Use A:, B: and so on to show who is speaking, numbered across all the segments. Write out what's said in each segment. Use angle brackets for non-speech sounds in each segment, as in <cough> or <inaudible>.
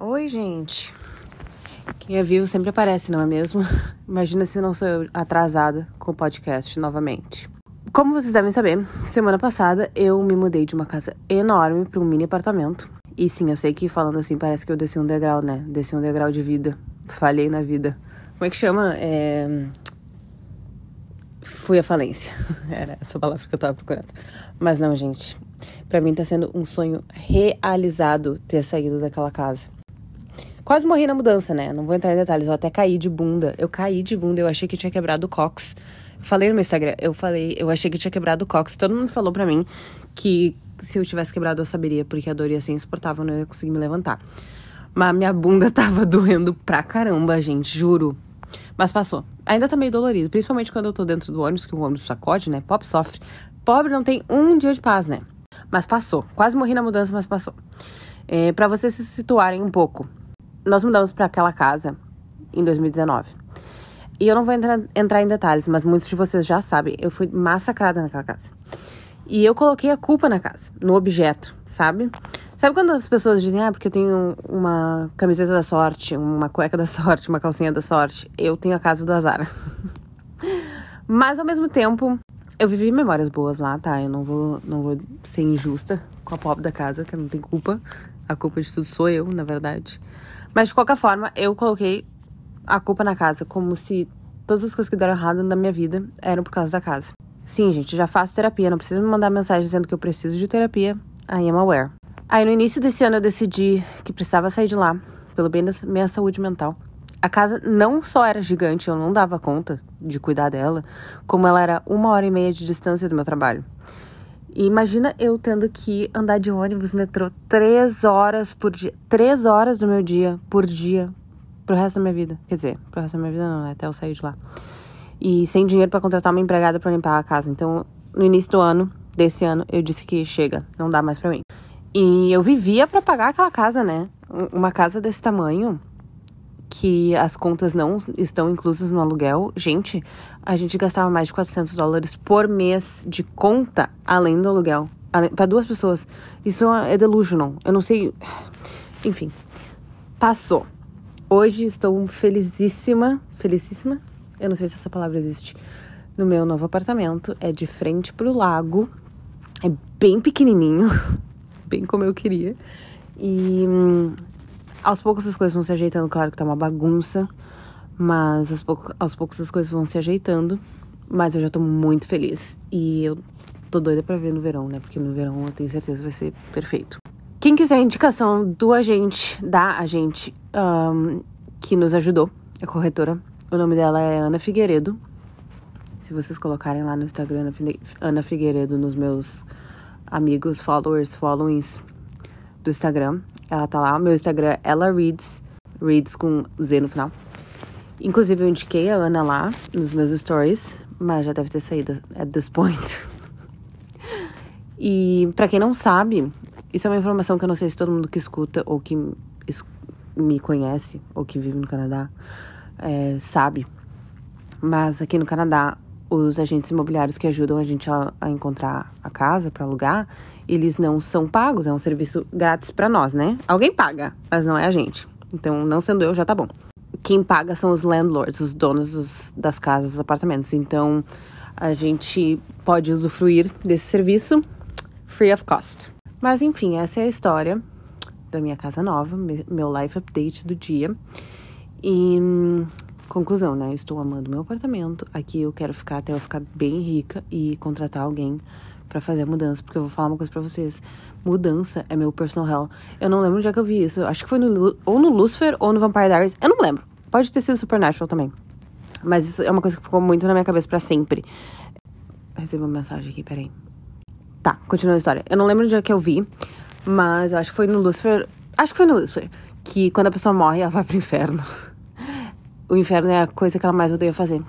A: Oi, gente. Quem é vivo sempre aparece, não é mesmo? <laughs> Imagina se não sou eu atrasada com o podcast novamente. Como vocês devem saber, semana passada eu me mudei de uma casa enorme para um mini apartamento. E sim, eu sei que falando assim parece que eu desci um degrau, né? Desci um degrau de vida. Falhei na vida. Como é que chama? É... Fui à falência. <laughs> Era essa palavra que eu tava procurando. Mas não, gente. Para mim tá sendo um sonho realizado ter saído daquela casa. Quase morri na mudança, né? Não vou entrar em detalhes, eu até caí de bunda. Eu caí de bunda, eu achei que tinha quebrado o cox. Falei no meu Instagram, eu falei, eu achei que tinha quebrado o cox. Todo mundo falou pra mim que se eu tivesse quebrado eu saberia, porque a dor ia ser insuportável, não ia conseguir me levantar. Mas minha bunda <laughs> tava doendo pra caramba, gente, juro. Mas passou. Ainda tá meio dolorido, principalmente quando eu tô dentro do ônibus, que o ônibus sacode, né? Pop sofre. Pobre não tem um dia de paz, né? Mas passou. Quase morri na mudança, mas passou. É, para vocês se situarem um pouco, nós mudamos para aquela casa em 2019. E eu não vou entrar, entrar em detalhes, mas muitos de vocês já sabem, eu fui massacrada naquela casa. E eu coloquei a culpa na casa, no objeto, sabe? Sabe quando as pessoas dizem, ah, porque eu tenho uma camiseta da sorte, uma cueca da <laughs> sorte, uma calcinha da sorte, eu tenho a casa do azar. <laughs> mas ao mesmo tempo, eu vivi memórias boas lá, tá? Eu não vou, não vou ser injusta com a pobre da casa, que não tem culpa. A culpa de tudo sou eu, na verdade. Mas de qualquer forma, eu coloquei a culpa na casa, como se todas as coisas que deram errado na minha vida eram por causa da casa. Sim, gente, já faço terapia, não precisa me mandar mensagem dizendo que eu preciso de terapia. I am aware. Aí no início desse ano eu decidi que precisava sair de lá, pelo bem da minha saúde mental. A casa não só era gigante, eu não dava conta de cuidar dela, como ela era uma hora e meia de distância do meu trabalho. E imagina eu tendo que andar de ônibus, metrô, três horas por dia. Três horas do meu dia por dia pro resto da minha vida. Quer dizer, pro resto da minha vida não, né? Até eu sair de lá. E sem dinheiro para contratar uma empregada para limpar a casa. Então, no início do ano, desse ano, eu disse que chega, não dá mais para mim. E eu vivia para pagar aquela casa, né? Uma casa desse tamanho, que as contas não estão inclusas no aluguel, gente, a gente gastava mais de 400 dólares por mês de conta além do aluguel. Para duas pessoas. Isso é delusional. Eu não sei. Enfim. Passou. Hoje estou felicíssima. Felicíssima? Eu não sei se essa palavra existe. No meu novo apartamento. É de frente pro lago. É bem pequenininho. <laughs> bem como eu queria. E hum, aos poucos as coisas vão se ajeitando, claro que tá uma bagunça, mas aos, poucos, aos poucos as coisas vão se ajeitando. Mas eu já tô muito feliz. E eu tô doida pra ver no verão, né? Porque no verão eu tenho certeza vai ser perfeito. Quem quiser indicação do agente, da agente um, que nos ajudou, a corretora, o nome dela é Ana Figueiredo. Se vocês colocarem lá no Instagram Ana Figueiredo nos meus amigos, followers, followings do Instagram, ela tá lá. Meu Instagram é ela reads, reads com Z no final. Inclusive, eu indiquei a Ana lá nos meus stories, mas já deve ter saído at this point. <laughs> e para quem não sabe, isso é uma informação que eu não sei se todo mundo que escuta ou que me conhece ou que vive no Canadá é, sabe. Mas aqui no Canadá, os agentes imobiliários que ajudam a gente a, a encontrar a casa para alugar, eles não são pagos, é um serviço grátis para nós, né? Alguém paga, mas não é a gente. Então, não sendo eu, já tá bom. Quem paga são os landlords, os donos dos, das casas, dos apartamentos. Então, a gente pode usufruir desse serviço free of cost. Mas enfim, essa é a história da minha casa nova, meu life update do dia. E Conclusão, né? Estou amando meu apartamento. Aqui eu quero ficar até eu ficar bem rica e contratar alguém para fazer a mudança, porque eu vou falar uma coisa para vocês. Mudança é meu personal hell. Eu não lembro onde é que eu vi isso. Acho que foi no, ou no Lucifer ou no Vampire Diaries. Eu não lembro. Pode ter sido Supernatural também. Mas isso é uma coisa que ficou muito na minha cabeça para sempre. Recebi uma mensagem aqui, peraí. Tá, continua a história. Eu não lembro onde é que eu vi, mas acho que foi no Lucifer. Acho que foi no Lucifer. Que quando a pessoa morre, ela vai pro inferno. O inferno é a coisa que ela mais odeia fazer.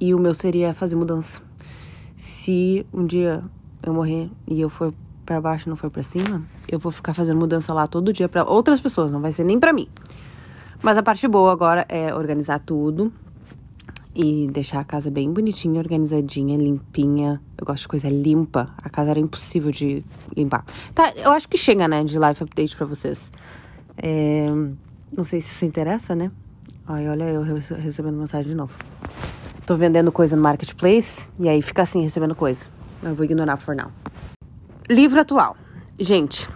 A: E o meu seria fazer mudança. Se um dia eu morrer e eu for para baixo e não for para cima, eu vou ficar fazendo mudança lá todo dia para outras pessoas, não vai ser nem para mim. Mas a parte boa agora é organizar tudo e deixar a casa bem bonitinha, organizadinha, limpinha. Eu gosto de coisa limpa. A casa era impossível de limpar. Tá, eu acho que chega, né, de live update para vocês. É, não sei se isso interessa, né? Ai, olha eu recebendo mensagem de novo. Tô vendendo coisa no marketplace e aí fica assim recebendo coisa. Eu vou ignorar for now. Livro atual. Gente,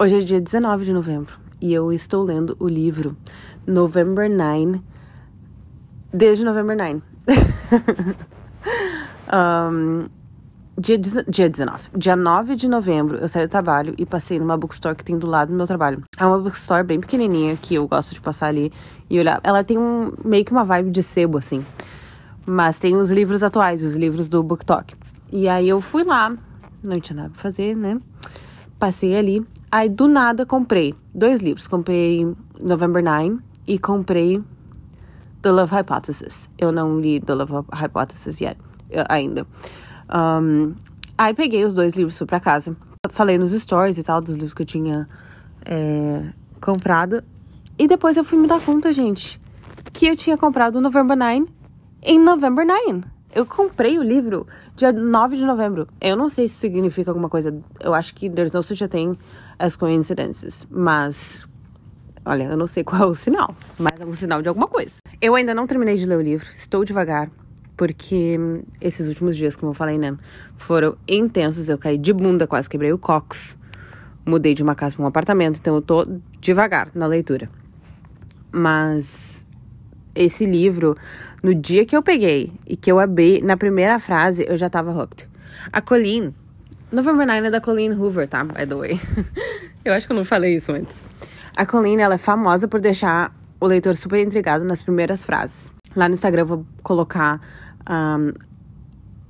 A: hoje é dia 19 de novembro e eu estou lendo o livro November 9 desde November 9. <laughs> um, dia, dia 19. Dia 9 de novembro eu saí do trabalho e passei numa bookstore que tem do lado do meu trabalho. É uma bookstore bem pequenininha que eu gosto de passar ali e olhar. Ela tem um meio que uma vibe de sebo assim. Mas tem os livros atuais, os livros do Book Talk. E aí eu fui lá, não tinha nada pra fazer, né? Passei ali. Aí do nada comprei dois livros. Comprei November 9 e comprei The Love Hypothesis. Eu não li The Love Hypothesis yet, ainda. Um, aí peguei os dois livros, pra casa. Falei nos stories e tal, dos livros que eu tinha é, comprado. E depois eu fui me dar conta, gente, que eu tinha comprado November 9 em November 9. Eu comprei o livro dia 9 de novembro. Eu não sei se significa alguma coisa. Eu acho que there's no such a thing as coincidences. Mas, olha, eu não sei qual é o sinal. Mas é um sinal de alguma coisa. Eu ainda não terminei de ler o livro. Estou devagar. Porque esses últimos dias, como eu falei, né? Foram intensos. Eu caí de bunda, quase quebrei o cox. Mudei de uma casa para um apartamento. Então eu tô devagar na leitura. Mas esse livro, no dia que eu peguei e que eu abri, na primeira frase, eu já tava hooked. A Colleen, November 9 é da Colleen Hoover, tá? By the way. <laughs> eu acho que eu não falei isso antes. A Colleen, ela é famosa por deixar o leitor super intrigado nas primeiras frases. Lá no Instagram eu vou colocar um,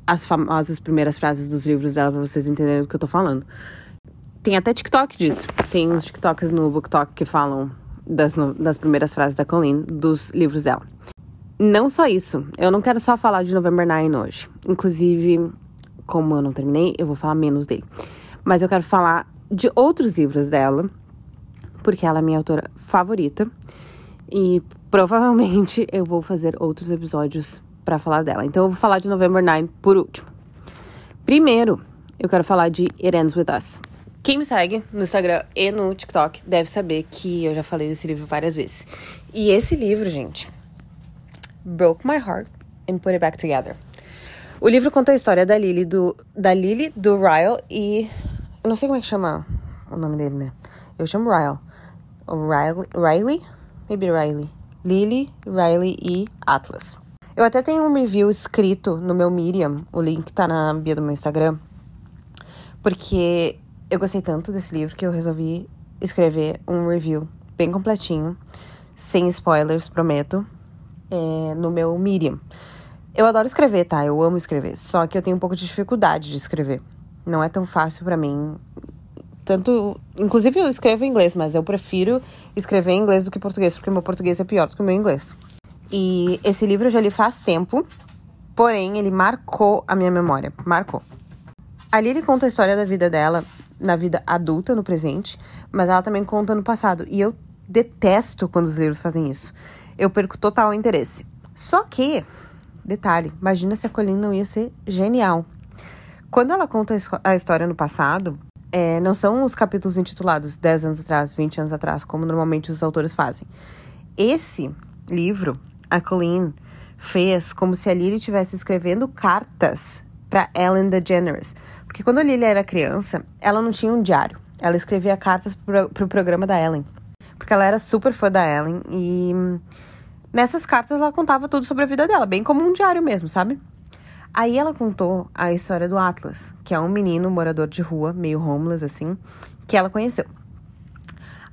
A: as famosas primeiras frases dos livros dela pra vocês entenderem do que eu tô falando. Tem até TikTok disso. Tem uns TikToks no BookTok que falam das, das primeiras frases da Colleen dos livros dela. Não só isso, eu não quero só falar de November 9 hoje. Inclusive, como eu não terminei, eu vou falar menos dele. Mas eu quero falar de outros livros dela, porque ela é minha autora favorita. E provavelmente eu vou fazer outros episódios para falar dela. Então eu vou falar de November 9 por último. Primeiro, eu quero falar de It Ends With Us. Quem me segue no Instagram e no TikTok deve saber que eu já falei desse livro várias vezes. E esse livro, gente, broke my heart and put it back together. O livro conta a história da Lily, do, da Lily, do Ryle e. Eu não sei como é que chama o nome dele, né? Eu chamo Ryle. Riley? Riley? Maybe Riley. Lily, Riley e Atlas. Eu até tenho um review escrito no meu Medium, o link tá na bio do meu Instagram, porque eu gostei tanto desse livro que eu resolvi escrever um review bem completinho, sem spoilers, prometo, é, no meu Medium. Eu adoro escrever, tá? Eu amo escrever. Só que eu tenho um pouco de dificuldade de escrever. Não é tão fácil para mim. Tanto. Inclusive, eu escrevo em inglês, mas eu prefiro escrever em inglês do que em português, porque meu português é pior do que o meu inglês. E esse livro eu já li faz tempo, porém, ele marcou a minha memória. Marcou. Ali ele conta a história da vida dela na vida adulta, no presente, mas ela também conta no passado. E eu detesto quando os livros fazem isso. Eu perco total interesse. Só que, detalhe, imagina se a Colleen não ia ser genial. Quando ela conta a história no passado, é, não são os capítulos intitulados 10 anos atrás, 20 anos atrás, como normalmente os autores fazem. Esse livro, a Colleen fez como se a Lily estivesse escrevendo cartas para Ellen DeGeneres. Porque quando a Lily era criança, ela não tinha um diário. Ela escrevia cartas pro, pro programa da Ellen. Porque ela era super fã da Ellen e nessas cartas ela contava tudo sobre a vida dela, bem como um diário mesmo, sabe? Aí ela contou a história do Atlas, que é um menino morador de rua, meio homeless assim, que ela conheceu.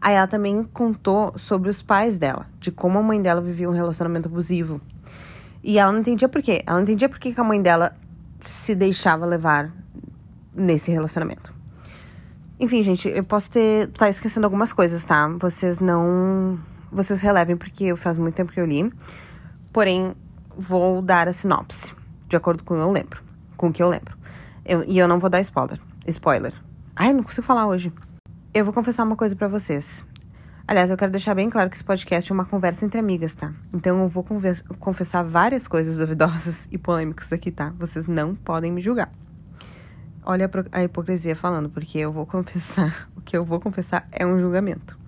A: Aí ela também contou sobre os pais dela, de como a mãe dela vivia um relacionamento abusivo. E ela não entendia por quê. Ela não entendia por que a mãe dela se deixava levar nesse relacionamento. Enfim, gente, eu posso ter tá esquecendo algumas coisas, tá? Vocês não vocês relevem porque faz muito tempo que eu li. Porém, vou dar a sinopse de acordo com o que eu lembro, com o que eu lembro. Eu, e eu não vou dar spoiler. Spoiler. Ai, não consigo falar hoje. Eu vou confessar uma coisa para vocês. Aliás, eu quero deixar bem claro que esse podcast é uma conversa entre amigas, tá? Então eu vou confessar várias coisas duvidosas e polêmicas aqui, tá? Vocês não podem me julgar. Olha a hipocrisia falando, porque eu vou <laughs> confessar. O que eu vou confessar é um julgamento.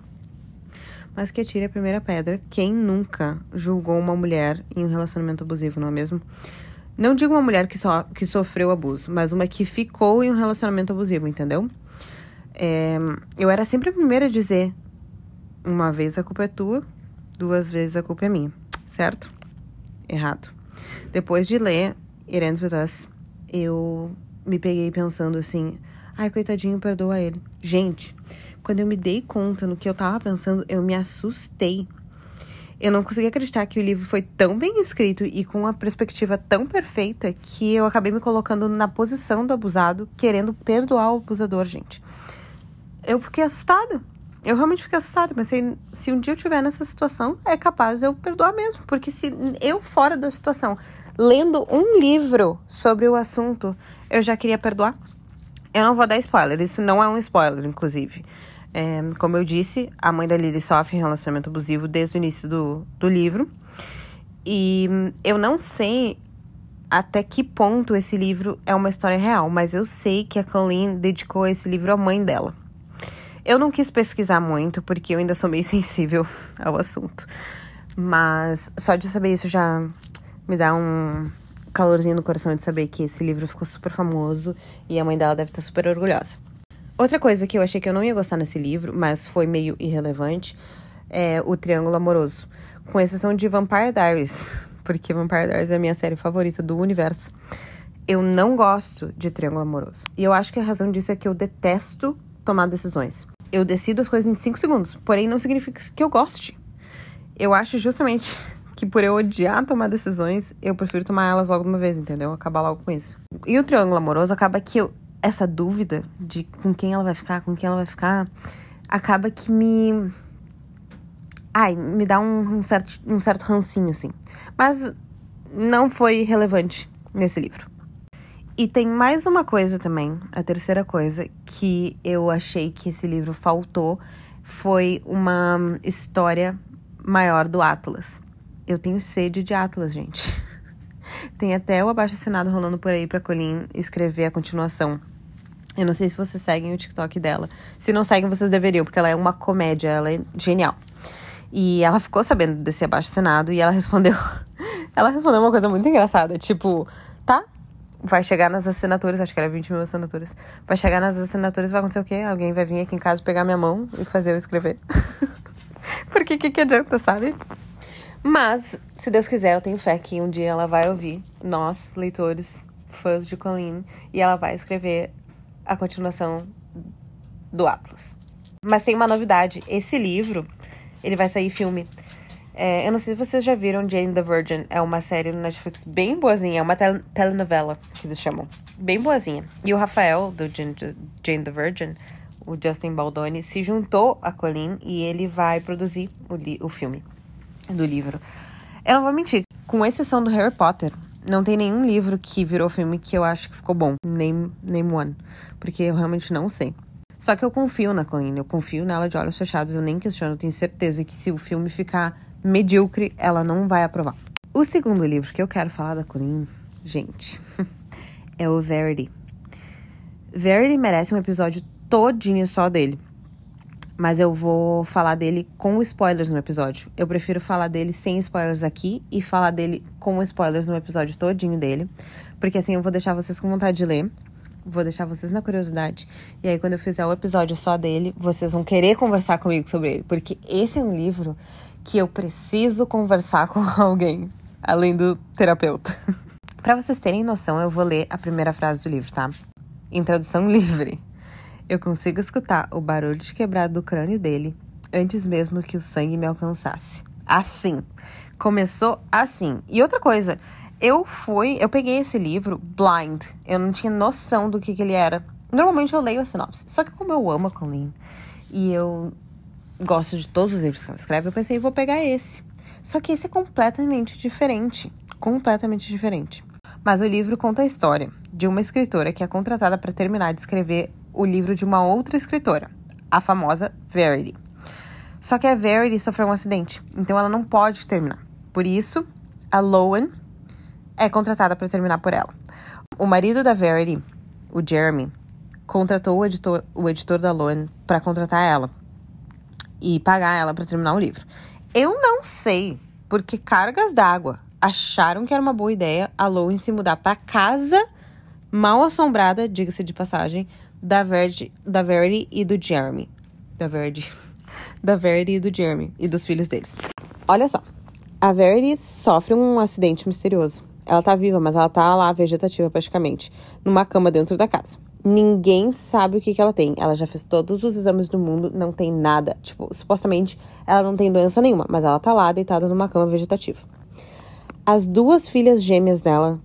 A: Mas que atire a primeira pedra. Quem nunca julgou uma mulher em um relacionamento abusivo, não é mesmo? Não digo uma mulher que, so, que sofreu abuso, mas uma que ficou em um relacionamento abusivo, entendeu? É, eu era sempre a primeira a dizer: uma vez a culpa é tua, duas vezes a culpa é minha, certo? Errado. Depois de ler Irene Pessoas, eu me peguei pensando assim: ai, coitadinho, perdoa ele. Gente, quando eu me dei conta no que eu tava pensando, eu me assustei. Eu não consegui acreditar que o livro foi tão bem escrito e com uma perspectiva tão perfeita que eu acabei me colocando na posição do abusado, querendo perdoar o abusador, gente. Eu fiquei assustada. Eu realmente fiquei assustada. Pensei, se um dia eu estiver nessa situação, é capaz eu perdoar mesmo. Porque se eu, fora da situação, lendo um livro sobre o assunto, eu já queria perdoar. Eu não vou dar spoiler, isso não é um spoiler, inclusive. É, como eu disse, a mãe da Lily sofre relacionamento abusivo desde o início do, do livro. E eu não sei até que ponto esse livro é uma história real, mas eu sei que a Colleen dedicou esse livro à mãe dela. Eu não quis pesquisar muito, porque eu ainda sou meio <laughs> sensível ao assunto. Mas só de saber isso já me dá um calorzinho no coração de saber que esse livro ficou super famoso e a mãe dela deve estar super orgulhosa. Outra coisa que eu achei que eu não ia gostar nesse livro, mas foi meio irrelevante, é o Triângulo Amoroso. Com exceção de Vampire Diaries, porque Vampire Diaries é a minha série favorita do universo. Eu não gosto de Triângulo Amoroso. E eu acho que a razão disso é que eu detesto tomar decisões. Eu decido as coisas em 5 segundos, porém não significa que eu goste. Eu acho justamente que por eu odiar tomar decisões, eu prefiro tomar elas logo de uma vez, entendeu? Acabar logo com isso. E o triângulo amoroso acaba que eu essa dúvida de com quem ela vai ficar, com quem ela vai ficar, acaba que me. Ai, me dá um, um, certo, um certo rancinho, assim. Mas não foi relevante nesse livro. E tem mais uma coisa também, a terceira coisa, que eu achei que esse livro faltou foi uma história maior do Atlas. Eu tenho sede de Atlas, gente. <laughs> Tem até o abaixo assinado rolando por aí pra Colin escrever a continuação. Eu não sei se vocês seguem o TikTok dela. Se não seguem, vocês deveriam, porque ela é uma comédia, ela é genial. E ela ficou sabendo desse abaixo assinado e ela respondeu. <laughs> ela respondeu uma coisa muito engraçada, tipo? Vai chegar nas assinaturas, acho que era 20 mil assinaturas. Vai chegar nas assinaturas vai acontecer o quê? Alguém vai vir aqui em casa pegar minha mão e fazer eu escrever. <laughs> Porque o que, que adianta, sabe? Mas, se Deus quiser, eu tenho fé que um dia ela vai ouvir, nós, leitores, fãs de Colleen, e ela vai escrever a continuação do Atlas. Mas tem uma novidade: esse livro, ele vai sair filme. É, eu não sei se vocês já viram Jane the Virgin. É uma série no Netflix bem boazinha. É uma tel telenovela, que eles chamam. Bem boazinha. E o Rafael, do Jane, Jane the Virgin, o Justin Baldoni, se juntou a Colleen e ele vai produzir o, o filme do livro. Eu não vou mentir, com exceção do Harry Potter, não tem nenhum livro que virou filme que eu acho que ficou bom. Name, name one. Porque eu realmente não sei. Só que eu confio na Colleen, eu confio nela de olhos fechados, eu nem questiono, eu tenho certeza que se o filme ficar medíocre, ela não vai aprovar. O segundo livro que eu quero falar da Colleen, gente, <laughs> é o Verity. Verity merece um episódio todinho só dele mas eu vou falar dele com spoilers no episódio. Eu prefiro falar dele sem spoilers aqui e falar dele com spoilers no episódio todinho dele, porque assim eu vou deixar vocês com vontade de ler, vou deixar vocês na curiosidade, e aí quando eu fizer o episódio só dele, vocês vão querer conversar comigo sobre ele, porque esse é um livro que eu preciso conversar <laughs> com alguém, além do terapeuta. <laughs> Para vocês terem noção, eu vou ler a primeira frase do livro, tá? Em tradução <laughs> livre. Eu consigo escutar o barulho de quebrado do crânio dele antes mesmo que o sangue me alcançasse. Assim. Começou assim. E outra coisa, eu fui, eu peguei esse livro blind. Eu não tinha noção do que, que ele era. Normalmente eu leio a sinopse. Só que como eu amo a Colleen e eu gosto de todos os livros que ela escreve, eu pensei, vou pegar esse. Só que esse é completamente diferente. Completamente diferente. Mas o livro conta a história de uma escritora que é contratada para terminar de escrever o livro de uma outra escritora, a famosa Verity. Só que a Verity sofreu um acidente, então ela não pode terminar. Por isso, a Lowen é contratada para terminar por ela. O marido da Verity, o Jeremy, contratou o editor, o editor da Loan para contratar ela e pagar ela para terminar o livro. Eu não sei porque cargas d'água acharam que era uma boa ideia a Loan se mudar para casa mal assombrada, diga-se de passagem, da Verdi, da Verdi e do Jeremy. Da Verdi. <laughs> Da Verdi e do Jeremy e dos filhos deles. Olha só. A Verdi sofre um acidente misterioso. Ela tá viva, mas ela tá lá vegetativa praticamente, numa cama dentro da casa. Ninguém sabe o que, que ela tem. Ela já fez todos os exames do mundo, não tem nada. Tipo, supostamente ela não tem doença nenhuma, mas ela tá lá deitada numa cama vegetativa. As duas filhas gêmeas dela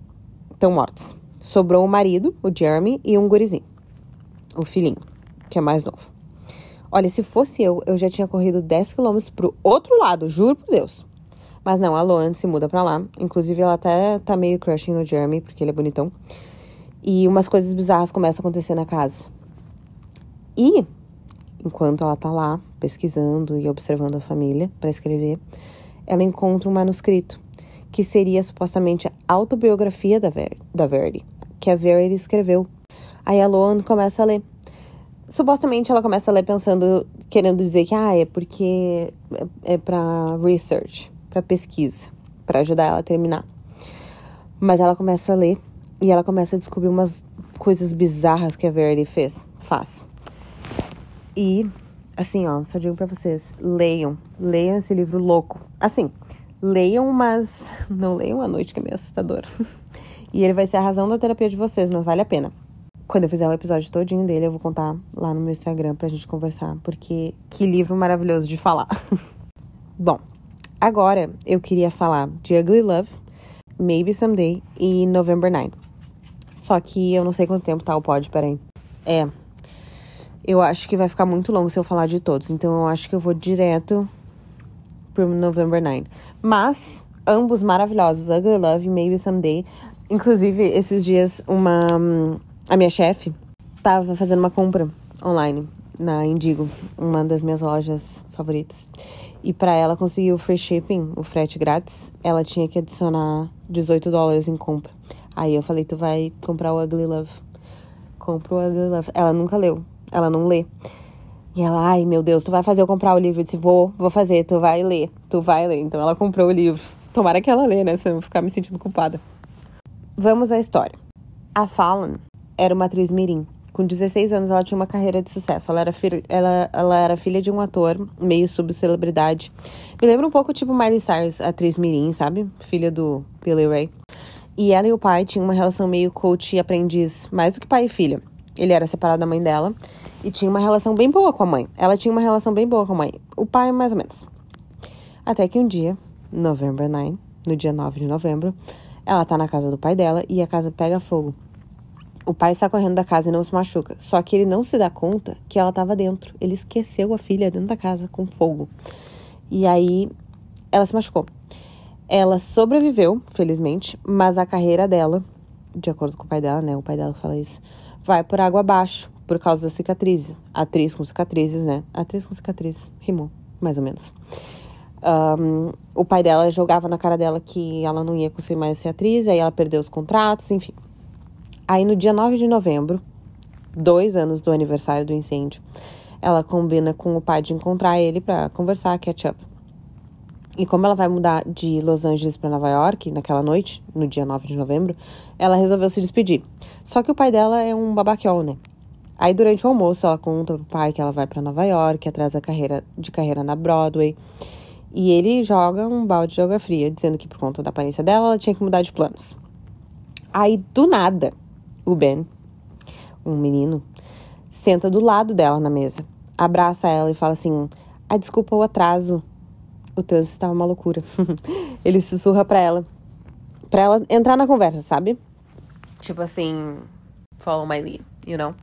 A: estão mortas. Sobrou o marido, o Jeremy, e um gurizinho, o filhinho, que é mais novo. Olha, se fosse eu, eu já tinha corrido 10 quilômetros pro outro lado, juro por Deus. Mas não, a Loan se muda pra lá. Inclusive, ela até tá meio crushing no Jeremy, porque ele é bonitão. E umas coisas bizarras começam a acontecer na casa. E, enquanto ela tá lá, pesquisando e observando a família para escrever, ela encontra um manuscrito, que seria supostamente a autobiografia da, Ver da Verdi, que a Verdi escreveu. Aí a Loan começa a ler. Supostamente ela começa a ler pensando, querendo dizer que ah, é porque é, é para research, para pesquisa, para ajudar ela a terminar. Mas ela começa a ler e ela começa a descobrir umas coisas bizarras que a Verity fez, faz. E, assim, ó, só digo pra vocês, leiam, leiam esse livro louco. Assim, leiam, mas <laughs> não leiam à noite, que é meio assustador. <laughs> e ele vai ser a razão da terapia de vocês, mas vale a pena. Quando eu fizer o episódio todinho dele, eu vou contar lá no meu Instagram pra gente conversar, porque que livro maravilhoso de falar. <laughs> Bom, agora eu queria falar de Ugly Love, Maybe Someday e November 9. Só que eu não sei quanto tempo tá o pod, peraí. É. Eu acho que vai ficar muito longo se eu falar de todos. Então eu acho que eu vou direto pro November 9. Mas, ambos maravilhosos. Ugly Love, Maybe Someday. Inclusive, esses dias, uma. A minha chefe tava fazendo uma compra online na Indigo, uma das minhas lojas favoritas. E para ela conseguir o free shipping, o frete grátis, ela tinha que adicionar 18 dólares em compra. Aí eu falei, tu vai comprar o Ugly Love. Compra o Ugly Love. Ela nunca leu. Ela não lê. E ela, ai meu Deus, tu vai fazer eu comprar o livro? Eu disse, vou, vou fazer, tu vai ler, tu vai ler. Então ela comprou o livro. Tomara que ela lê, né? Senão eu vou ficar me sentindo culpada. Vamos à história. A Fallon era uma atriz mirim. Com 16 anos, ela tinha uma carreira de sucesso. Ela era, ela, ela era filha de um ator, meio subcelebridade. Me lembra um pouco tipo Miley Cyrus, atriz mirim, sabe? Filha do Billy Ray. E ela e o pai tinham uma relação meio coach e aprendiz, mais do que pai e filha. Ele era separado da mãe dela e tinha uma relação bem boa com a mãe. Ela tinha uma relação bem boa com a mãe. O pai, mais ou menos. Até que um dia, November 9, no dia 9 de novembro, ela tá na casa do pai dela e a casa pega fogo. O pai está correndo da casa e não se machuca. Só que ele não se dá conta que ela estava dentro. Ele esqueceu a filha dentro da casa com fogo. E aí ela se machucou. Ela sobreviveu, felizmente, mas a carreira dela, de acordo com o pai dela, né? O pai dela fala isso, vai por água abaixo por causa das cicatrizes. Atriz com cicatrizes, né? Atriz com cicatrizes, rimou, mais ou menos. Um, o pai dela jogava na cara dela que ela não ia conseguir mais ser atriz, aí ela perdeu os contratos, enfim. Aí no dia 9 de novembro, dois anos do aniversário do incêndio, ela combina com o pai de encontrar ele para conversar, catch up. E como ela vai mudar de Los Angeles para Nova York naquela noite, no dia 9 de novembro, ela resolveu se despedir. Só que o pai dela é um babaquiol, né? Aí durante o almoço ela conta pro pai que ela vai para Nova York, atrás da carreira de carreira na Broadway. E ele joga um balde de água fria, dizendo que por conta da aparência dela, ela tinha que mudar de planos. Aí do nada, o Ben, um menino, senta do lado dela na mesa, abraça ela e fala assim: "Ah, desculpa o atraso o trânsito estava uma loucura. <laughs> ele sussurra pra ela. Pra ela entrar na conversa, sabe? Tipo assim, follow my lead, you know?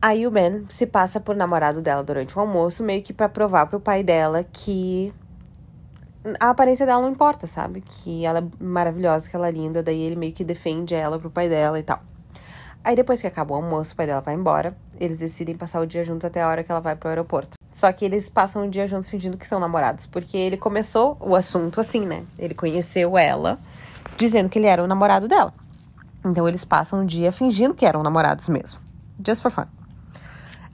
A: Aí o Ben se passa por namorado dela durante o almoço, meio que para provar pro pai dela que a aparência dela não importa, sabe? Que ela é maravilhosa, que ela é linda, daí ele meio que defende ela pro pai dela e tal. Aí depois que acaba o almoço, o pai dela vai embora, eles decidem passar o dia juntos até a hora que ela vai pro aeroporto. Só que eles passam o dia juntos fingindo que são namorados, porque ele começou o assunto assim, né? Ele conheceu ela dizendo que ele era o namorado dela. Então eles passam o dia fingindo que eram namorados mesmo. Just for fun.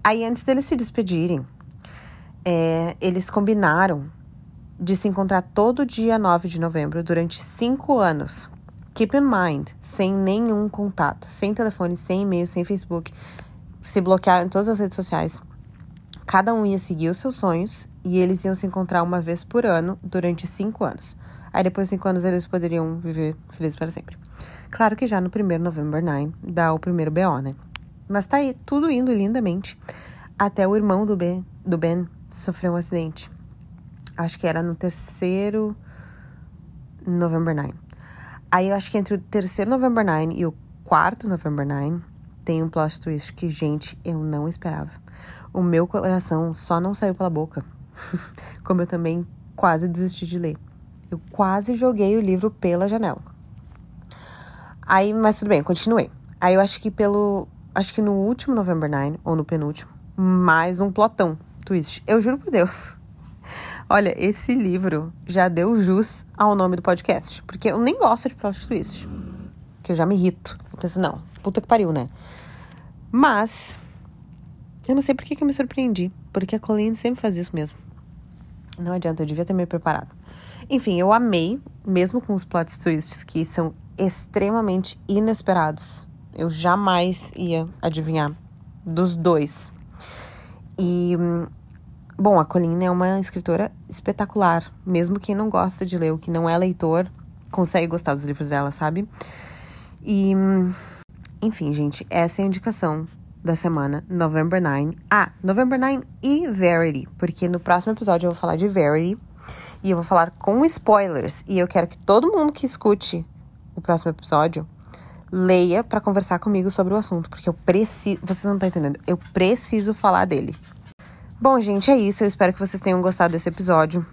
A: Aí antes deles se despedirem, é, eles combinaram de se encontrar todo dia 9 de novembro durante cinco anos. Keep in mind, sem nenhum contato, sem telefone, sem e-mail, sem Facebook, se bloquear em todas as redes sociais. Cada um ia seguir os seus sonhos e eles iam se encontrar uma vez por ano durante cinco anos. Aí depois de cinco anos eles poderiam viver felizes para sempre. Claro que já no primeiro November 9 dá o primeiro BO, né? Mas tá aí, tudo indo lindamente. Até o irmão do Ben, do ben sofreu um acidente. Acho que era no terceiro November 9. Aí eu acho que entre o terceiro November 9 e o quarto November 9 tem um plot twist que, gente, eu não esperava. O meu coração só não saiu pela boca. <laughs> Como eu também quase desisti de ler. Eu quase joguei o livro pela janela. Aí, mas tudo bem, continuei. Aí eu acho que pelo. Acho que no último November 9, ou no penúltimo, mais um plotão twist. Eu juro por Deus. Olha, esse livro já deu jus ao nome do podcast. Porque eu nem gosto de plot twist. Que eu já me irrito. Eu penso, não, puta que pariu, né? Mas. Eu não sei por que, que eu me surpreendi. Porque a Colleen sempre faz isso mesmo. Não adianta, eu devia ter me preparado. Enfim, eu amei, mesmo com os plot twists que são extremamente inesperados. Eu jamais ia adivinhar dos dois. E, bom, a Colleen é uma escritora espetacular. Mesmo quem não gosta de ler, ou que não é leitor, consegue gostar dos livros dela, sabe? E, enfim, gente, essa é a indicação da semana, November 9. Ah, November 9 e Verity, porque no próximo episódio eu vou falar de Verity e eu vou falar com spoilers. E eu quero que todo mundo que escute o próximo episódio leia para conversar comigo sobre o assunto, porque eu preciso. Vocês não estão entendendo, eu preciso falar dele. Bom, gente, é isso. Eu espero que vocês tenham gostado desse episódio.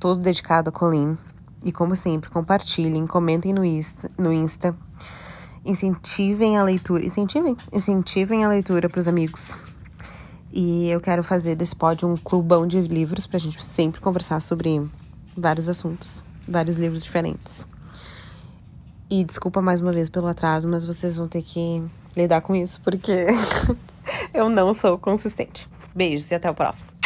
A: Todo dedicado a Colleen. E como sempre, compartilhem, comentem no Insta. No Insta incentivem a leitura, incentivem, incentivem a leitura para os amigos. E eu quero fazer desse pódio um clubão de livros para a gente sempre conversar sobre vários assuntos, vários livros diferentes. E desculpa mais uma vez pelo atraso, mas vocês vão ter que lidar com isso porque <laughs> eu não sou consistente. Beijos e até o próximo.